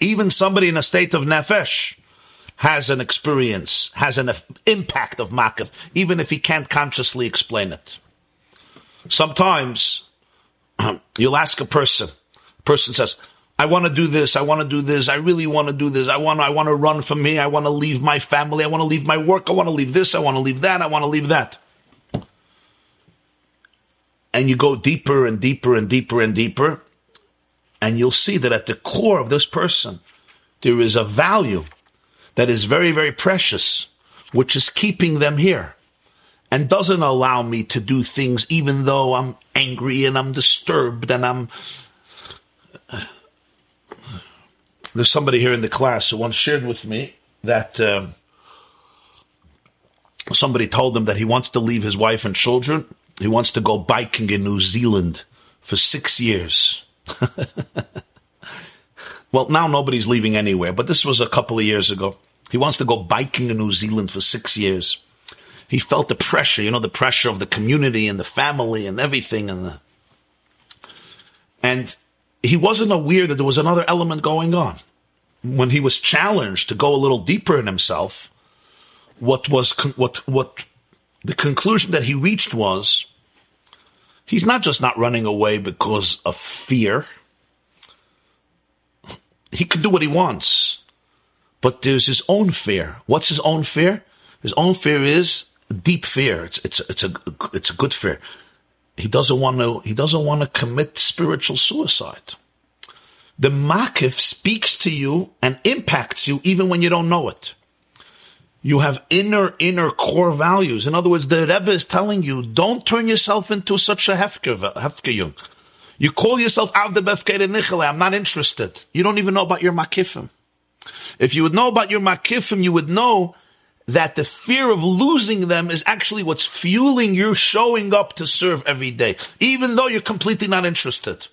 Even somebody in a state of nefesh has an experience, has an impact of makif, even if he can't consciously explain it. Sometimes [CLEARS THROAT] you'll ask a person, person says, I want to do this, I want to do this, I really want to do this, I want, I want to run from me, I want to leave my family, I want to leave my work, I want to leave this, I want to leave that, I want to leave that. And you go deeper and deeper and deeper and deeper, and you'll see that at the core of this person, there is a value that is very, very precious, which is keeping them here and doesn't allow me to do things even though I'm angry and I'm disturbed and I'm. There's somebody here in the class who once shared with me that um, somebody told him that he wants to leave his wife and children. He wants to go biking in New Zealand for six years. [LAUGHS] Well, now nobody's leaving anywhere, but this was a couple of years ago. He wants to go biking in New Zealand for six years. He felt the pressure, you know, the pressure of the community and the family and everything and the, and he wasn't aware that there was another element going on. When he was challenged to go a little deeper in himself, what was, what, what the conclusion that he reached was, he's not just not running away because of fear he can do what he wants, but there's his own fear. What's his own fear? His own fear is deep fear. It's it's it's a it's a good fear. He doesn't want to he doesn't want to commit spiritual suicide. The makif speaks to you and impacts you even when you don't know it. You have inner, inner core values. In other words, the Rebbe is telling you, don't turn yourself into such a hefker you call yourself Avda Befkere Nichele. I'm not interested. You don't even know about your makifim. If you would know about your makifim, you would know that the fear of losing them is actually what's fueling you showing up to serve every day, even though you're completely not interested.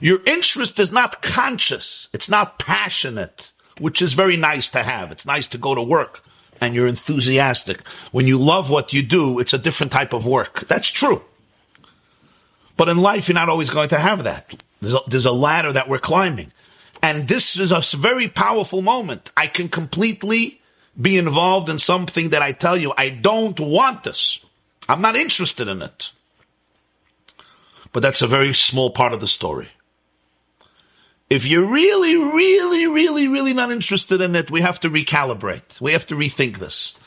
Your interest is not conscious. It's not passionate, which is very nice to have. It's nice to go to work and you're enthusiastic. When you love what you do, it's a different type of work. That's true. But in life, you're not always going to have that. There's a, there's a ladder that we're climbing. And this is a very powerful moment. I can completely be involved in something that I tell you, I don't want this. I'm not interested in it. But that's a very small part of the story. If you're really, really, really, really not interested in it, we have to recalibrate. We have to rethink this.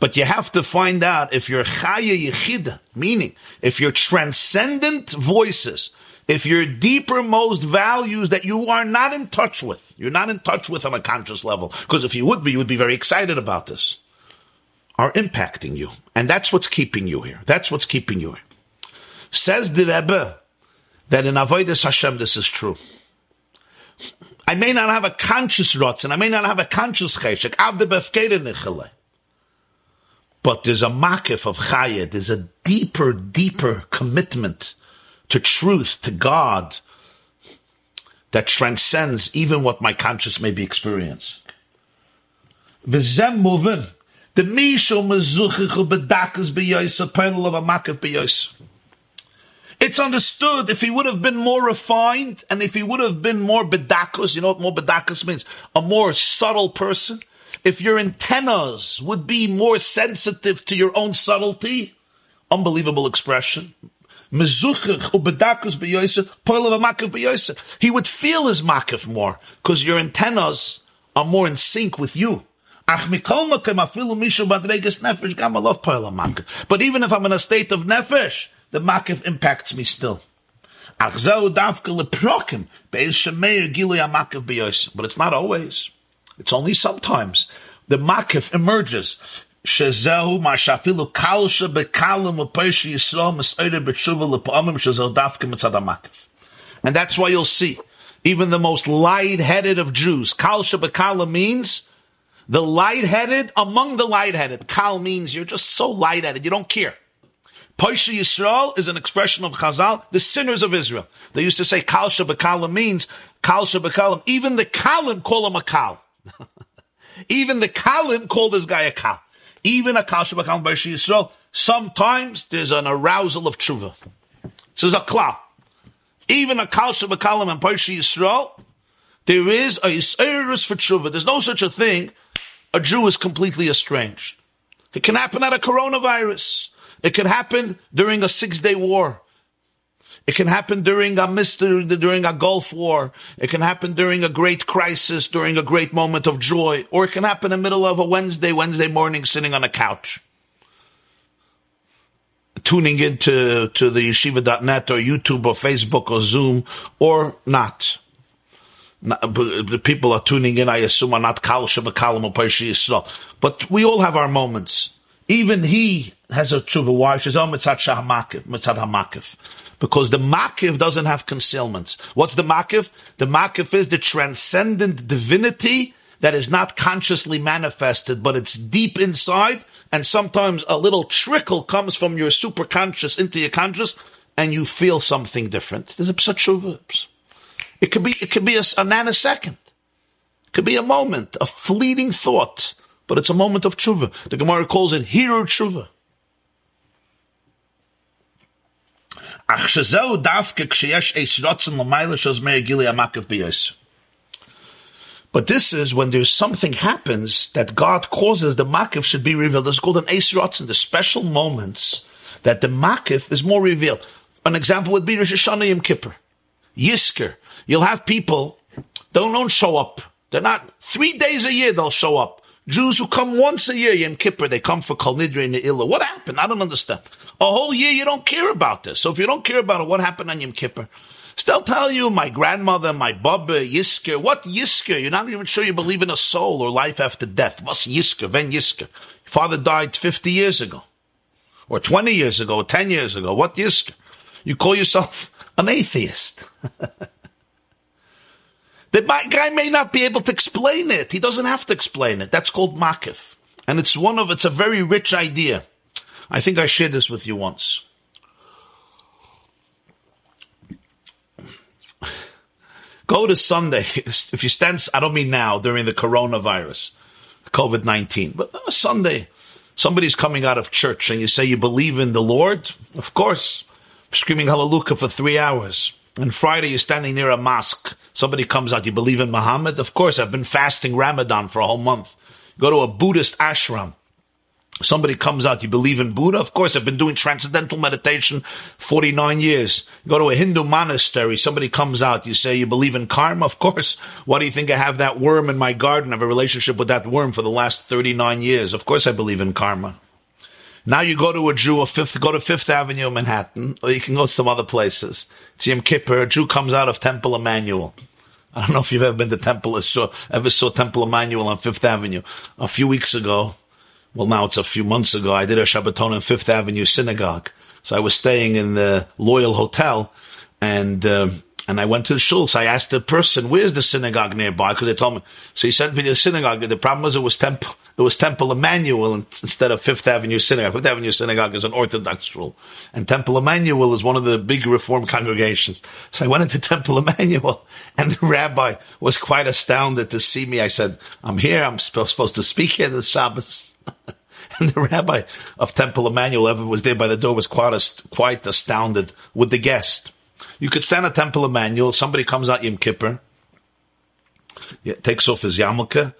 But you have to find out if you're chaya yechida, meaning if your transcendent voices, if your deeper most values that you are not in touch with, you're not in touch with on a conscious level, because if you would be, you would be very excited about this, are impacting you. And that's what's keeping you here. That's what's keeping you here. Says the Rebbe that in Avodah Hashem this is true. I may not have a conscious and I may not have a conscious cheshek, but there's a makif of chayah, there's a deeper, deeper commitment to truth, to God, that transcends even what my conscious may be experiencing. The. It's understood if he would have been more refined and if he would have been more bedakus, you know what more bedakus means? A more subtle person. If your antennas would be more sensitive to your own subtlety, unbelievable expression. He would feel his makif more because your antennas are more in sync with you. But even if I'm in a state of nefesh, the makif impacts me still. But it's not always. It's only sometimes. The makif emerges. Shezehu mashafilu kalsha bekalim u'peishi yisrael mis'ere b'tshuva l'pa'amim shezehu dafka mitzad makif. And that's why you'll see, even the most light-headed of Jews, kalsha bekalim means the light-headed among the light-headed. Kal means you're just so light-headed, you don't care. Paisha Yisrael is an expression of Chazal, the sinners of Israel. They used to say Kal Shabakalim means Kal Shabakalim. Even the Kalim call him a Kal. [LAUGHS] Even the Kalim call this guy a Kal. Even a Kal Shabakalim Paisha Yisrael, sometimes there's an arousal of tshuva. This is a Kla. Even a Kal Shabakalim and Paisha Yisrael, there is a Yisraelus for tshuva. There's no such a thing. A Jew is completely estranged. It can happen at a coronavirus. It can happen during a six day war. It can happen during a mystery, during a Gulf War. It can happen during a great crisis, during a great moment of joy, or it can happen in the middle of a Wednesday, Wednesday morning, sitting on a couch, tuning into to the yeshiva.net or YouTube or Facebook or Zoom, or not. the people are tuning in, I assume, are not Kal Shabakalam or. But we all have our moments. Even he has a tshuva. Why? She's on oh, mitzad shahamakif, mitzad hamakif. Because the makif doesn't have concealments. What's the makif? The makif is the transcendent divinity that is not consciously manifested, but it's deep inside, and sometimes a little trickle comes from your superconscious into your conscious, and you feel something different. There's a tshuva. It could be, it could be a, a nanosecond. It could be a moment, a fleeting thought but it's a moment of tshuva. The Gemara calls it hero tshuva. But this is when there's something happens that God causes the makif should be revealed. Is called an Eis the special moments that the makif is more revealed. An example would be Rosh Hashanah Yom Kippur. Yisker. You'll have people, they don't show up. They're not, three days a year they'll show up. Jews who come once a year, Yom Kippur, they come for Kol Nidre and Illa. What happened? I don't understand. A whole year you don't care about this. So if you don't care about it, what happened on Yom Kippur? Still tell you, my grandmother, my baba, Yisker. What Yisker? You're not even sure you believe in a soul or life after death. What's Yisker? Ven Yisker. Your Father died 50 years ago. Or 20 years ago, or 10 years ago. What Yisker? You call yourself an atheist. [LAUGHS] The guy may not be able to explain it. He doesn't have to explain it. That's called makif. And it's one of, it's a very rich idea. I think I shared this with you once. [SIGHS] Go to Sunday. [LAUGHS] If you stand, I don't mean now during the coronavirus, COVID 19, but uh, Sunday, somebody's coming out of church and you say you believe in the Lord. Of course, screaming hallelujah for three hours. And Friday, you're standing near a mosque. Somebody comes out, you believe in Muhammad? Of course, I've been fasting Ramadan for a whole month. Go to a Buddhist ashram. Somebody comes out, you believe in Buddha? Of course, I've been doing transcendental meditation 49 years. Go to a Hindu monastery, somebody comes out, you say you believe in karma? Of course. Why do you think I have that worm in my garden? I have a relationship with that worm for the last 39 years. Of course I believe in karma. Now you go to a Jew, a fifth, go to Fifth Avenue, Manhattan, or you can go some other places. It's Yom Kippur, a Jew comes out of Temple Emanu-El. I don't know if you've ever been to Temple, or ever saw Temple Emanu-El on Fifth Avenue. A few weeks ago, well now it's a few months ago, I did a Shabbaton in Fifth Avenue Synagogue. So I was staying in the Loyal Hotel, and uh, and I went to the shul. I asked the person, "Where's the synagogue nearby?" Because they told me. So he sent me to the synagogue. The problem was it was Temple. It was Temple Emanu-El instead of Fifth Avenue Synagogue. Fifth Avenue Synagogue is an Orthodox shul, and Temple Emanu-El is one of the big Reform congregations. So I went into [LAUGHS] Temple Emanu-El, and the rabbi was quite astounded to see me. I said, "I'm here. I'm supposed to speak here this Shabbos." [LAUGHS] and the rabbi of Temple Emanu-El, ever was there by the door, was quite quite astounded with the guest. You could stand at Temple Emanu-El, somebody comes out Yom Kippur, takes off his yarmulke,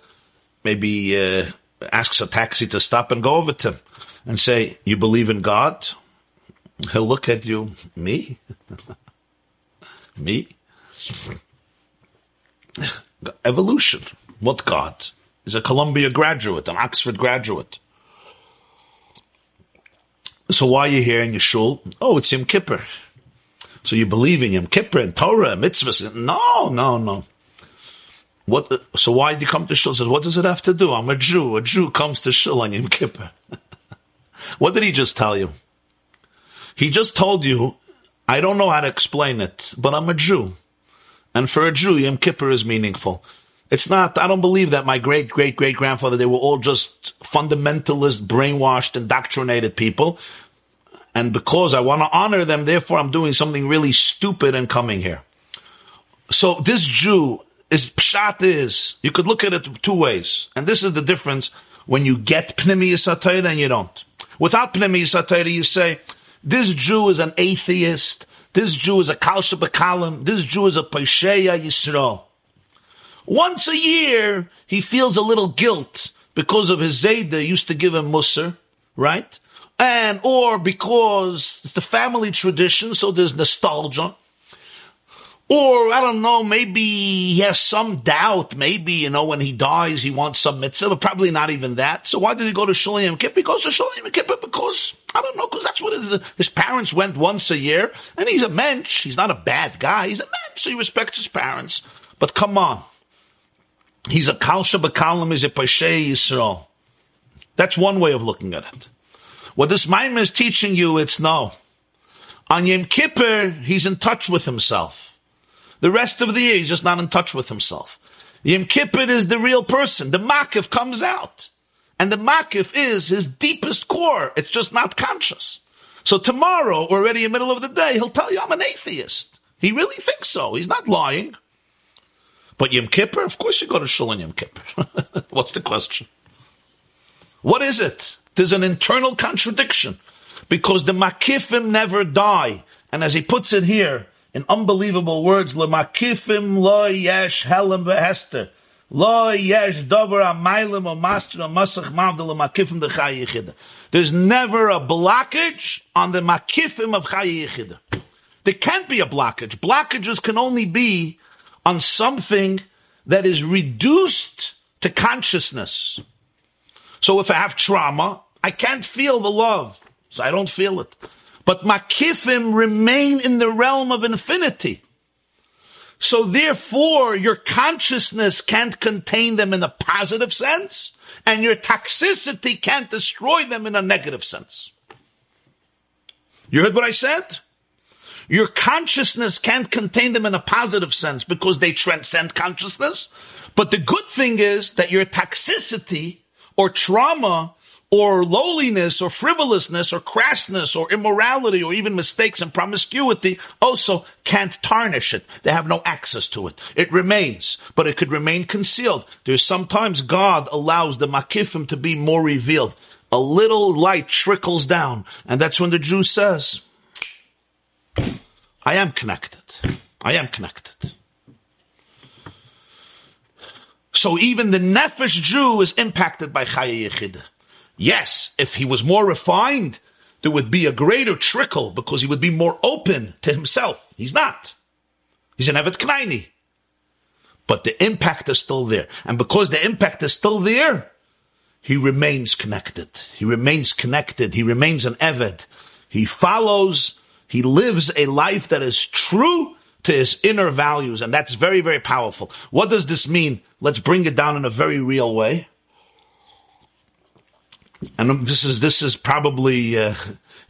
maybe uh, asks a taxi to stop and go over to him and say, you believe in God? He'll look at you, me? [LAUGHS] me? Evolution. What God? He's a Columbia graduate, an Oxford graduate. So why are you here in your shul? Oh, it's Yom Kippur. So you believe in Yom Kippur and Torah and mitzvahs? No, no, no. What? So why did you come to shul? Says, what does it have to do? I'm a Jew. A Jew comes to shul on Yom Kippur. [LAUGHS] what did he just tell you? He just told you, I don't know how to explain it, but I'm a Jew. And for a Jew, Yom Kippur is meaningful. It's not, I don't believe that my great, great, great grandfather, they were all just fundamentalist, brainwashed, indoctrinated people. And because I want to honor them, therefore I'm doing something really stupid and coming here. So this Jew is pshat is, you could look at it two ways. And this is the difference when you get Pnimiyas and you don't. Without Pnimiyas you say, this Jew is an atheist, this Jew is a Kalsha Bakalim, this Jew is a Pesheya Yisrael. Once a year, he feels a little guilt because of his Zayda used to give him Musr, right? And or because it's the family tradition, so there's nostalgia. Or, I don't know, maybe he has some doubt. Maybe, you know, when he dies, he wants some mitzvah, but probably not even that. So why did he go to Shulim Kippur? Because to Shulim Kippur because, I don't know, because that's what his, his parents went once a year, and he's a mensch. He's not a bad guy. He's a mensch, so he respects his parents. But come on. He's a Kalsha Bakalim, he's a Peshe Yisrael. That's one way of looking at it. What this Maimon is teaching you, it's no. On Yom Kippur, he's in touch with himself. The rest of the year, he's just not in touch with himself. Yom Kippur is the real person. The Makif comes out. And the Makif is his deepest core. It's just not conscious. So tomorrow, already in the middle of the day, he'll tell you, I'm an atheist. He really thinks so. He's not lying. But Yom Kippur, of course you go to Shul on Yom Kippur. [LAUGHS] What's the question? What is it? There's an internal contradiction because the makifim never die. And as he puts it here in unbelievable words, le makifim lo yesh helam vehester. Lo yesh dover amaylim o master o masach mavdel makifim de chay There's never a blockage on the makifim of chay There can't be a blockage. Blockages can only be on something that is reduced to consciousness. So if I have trauma, I can't feel the love, so I don't feel it. But makifim remain in the realm of infinity. So therefore, your consciousness can't contain them in a positive sense, and your toxicity can't destroy them in a negative sense. You heard what I said? Your consciousness can't contain them in a positive sense because they transcend consciousness. But the good thing is that your toxicity or trauma or lowliness or frivolousness or crassness or immorality or even mistakes and promiscuity also can't tarnish it. They have no access to it. It remains, but it could remain concealed. There's sometimes God allows the makifim to be more revealed. A little light trickles down, and that's when the Jew says, I am connected. I am connected. So even the Nefesh Jew is impacted by Chaya. Yes, if he was more refined, there would be a greater trickle because he would be more open to himself. He's not. He's an Evet Knaini. But the impact is still there. And because the impact is still there, he remains connected. He remains connected. He remains an Eved. He follows, he lives a life that is true to his inner values, and that's very, very powerful. What does this mean? Let's bring it down in a very real way. And this is this is probably uh,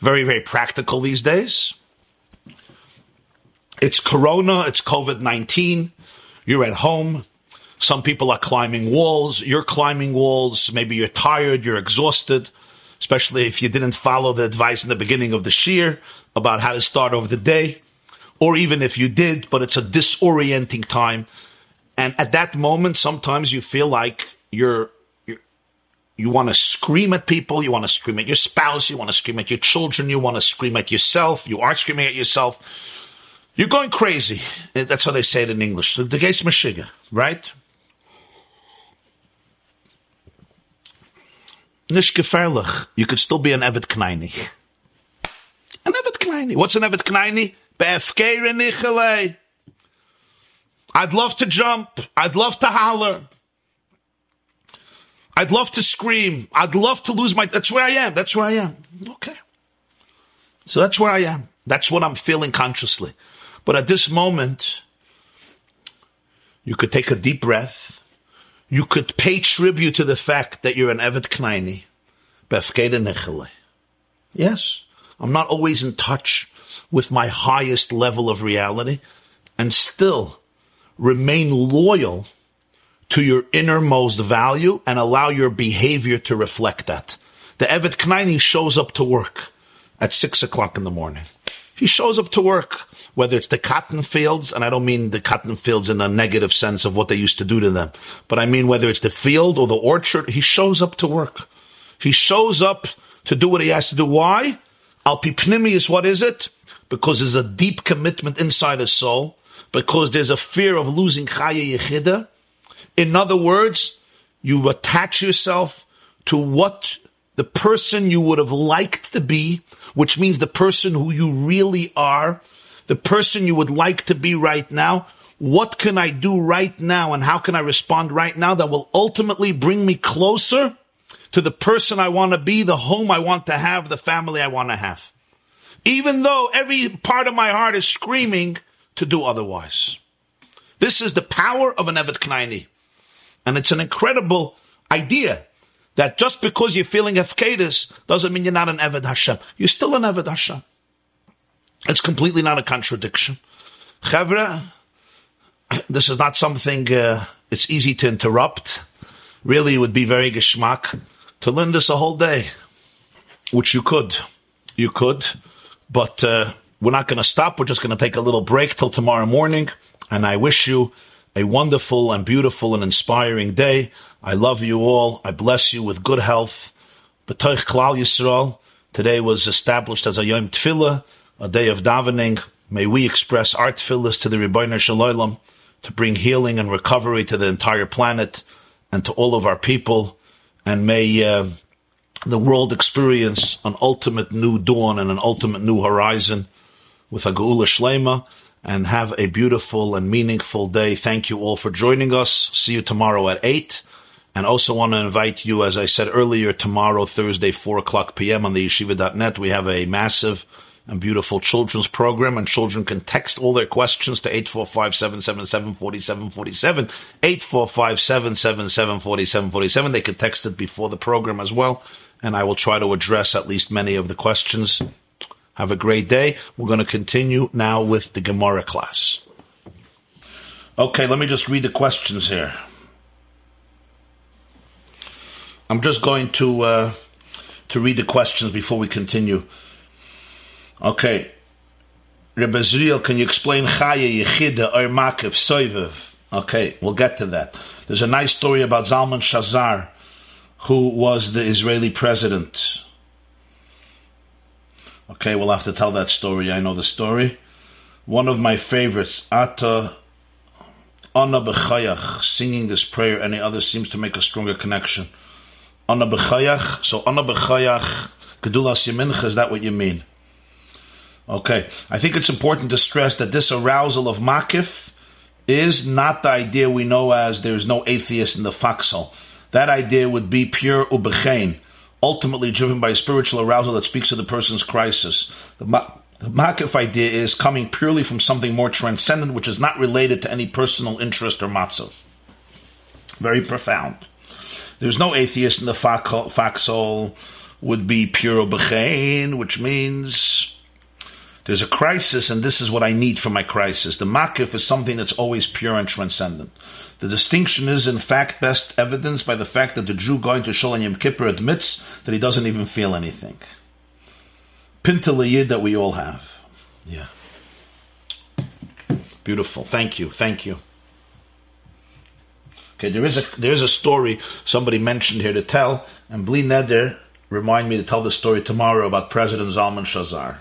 very, very practical these days. It's Corona, it's COVID 19. You're at home. Some people are climbing walls. You're climbing walls. Maybe you're tired, you're exhausted, especially if you didn't follow the advice in the beginning of the shear about how to start over the day. Or even if you did, but it's a disorienting time. And at that moment, sometimes you feel like you're you want to scream at people, you want to scream at your spouse, you want to scream at your children, you want to scream at yourself, you are screaming at yourself. You're going crazy. Eh, that's how they say it in English. The Geis Meshiga, right? Nish gefährlich. You could still be an Evet Kneini. An Evet Kneini. What's an Evet Kneini? Be'efkeire nichele. I'd love to jump. I'd love to holler. I'd love to scream. I'd love to lose my. That's where I am. That's where I am. Okay. So that's where I am. That's what I'm feeling consciously. But at this moment, you could take a deep breath. You could pay tribute to the fact that you're an Evet Knaini. Yes. I'm not always in touch with my highest level of reality and still remain loyal to your innermost value and allow your behavior to reflect that. The Evet Knaini shows up to work at six o'clock in the morning. He shows up to work, whether it's the cotton fields, and I don't mean the cotton fields in a negative sense of what they used to do to them, but I mean whether it's the field or the orchard, he shows up to work. He shows up to do what he has to do. Why? Alpipnimi is what is it? Because there's a deep commitment inside his soul, because there's a fear of losing Chaya Yechida, in other words, you attach yourself to what the person you would have liked to be, which means the person who you really are, the person you would like to be right now. What can I do right now and how can I respond right now that will ultimately bring me closer to the person I want to be, the home I want to have, the family I want to have? Even though every part of my heart is screaming to do otherwise. This is the power of an Evet Knaini. And it's an incredible idea that just because you're feeling Efkedis doesn't mean you're not an Eved Hashem. You're still an Eved Hashem. It's completely not a contradiction. Chevra, [COUGHS] this is not something uh, it's easy to interrupt. Really, it would be very geschmack to learn this a whole day, which you could. You could, but uh, we're not going to stop. We're just going to take a little break till tomorrow morning. And I wish you a wonderful and beautiful and inspiring day. I love you all. I bless you with good health. B'toich Klal Yisrael. Today was established as a Yom Tefillah, a day of davening. May we express our tefillahs to the Rebbeinu Shalom to bring healing and recovery to the entire planet and to all of our people. And may uh, the world experience an ultimate new dawn and an ultimate new horizon with a Geula Shlema and have a beautiful and meaningful day. Thank you all for joining us. See you tomorrow at 8. And also want to invite you, as I said earlier, tomorrow, Thursday, 4 o'clock p.m. on the yeshiva.net. We have a massive and beautiful children's program, and children can text all their questions to 845-777-4747, 845-777-4747. They can text it before the program as well, and I will try to address at least many of the questions have a great day. We're going to continue now with the Gemara class. Okay, let me just read the questions here. I'm just going to uh, to read the questions before we continue. Okay, Rebbe Zriel, can you explain Chaya Yechida or Makiv Soiviv? Okay, we'll get to that. There's a nice story about Zalman Shazar, who was the Israeli president. Okay, we'll have to tell that story. I know the story. One of my favorites, Ata Ana B'koach, singing this prayer, any other seems to make a stronger connection. Ana B'koach, so Ana B'koach, Gedula Simincha, is that what you mean? Okay, I think it's important to stress that this arousal of Makif is not the idea we know as there's no atheist in the foxhole. that idea would be pure ubechain, ultimately driven by spiritual arousal that speaks to the person's crisis. The, ma- the makif idea is coming purely from something more transcendent, which is not related to any personal interest or matzav. Very profound. There's no atheist in the Foxhole would be pure bechain, which means there's a crisis, and this is what I need for my crisis. The makif is something that's always pure and transcendent. The distinction is, in fact, best evidenced by the fact that the Jew going to Shul Yom Kippur admits that he doesn't even feel anything. Pinta yid that we all have. Yeah. Beautiful. Thank you. Thank you. Okay, there is a there is a story somebody mentioned here to tell, and Bli Neder remind me to tell the story tomorrow about President Zalman Shazar.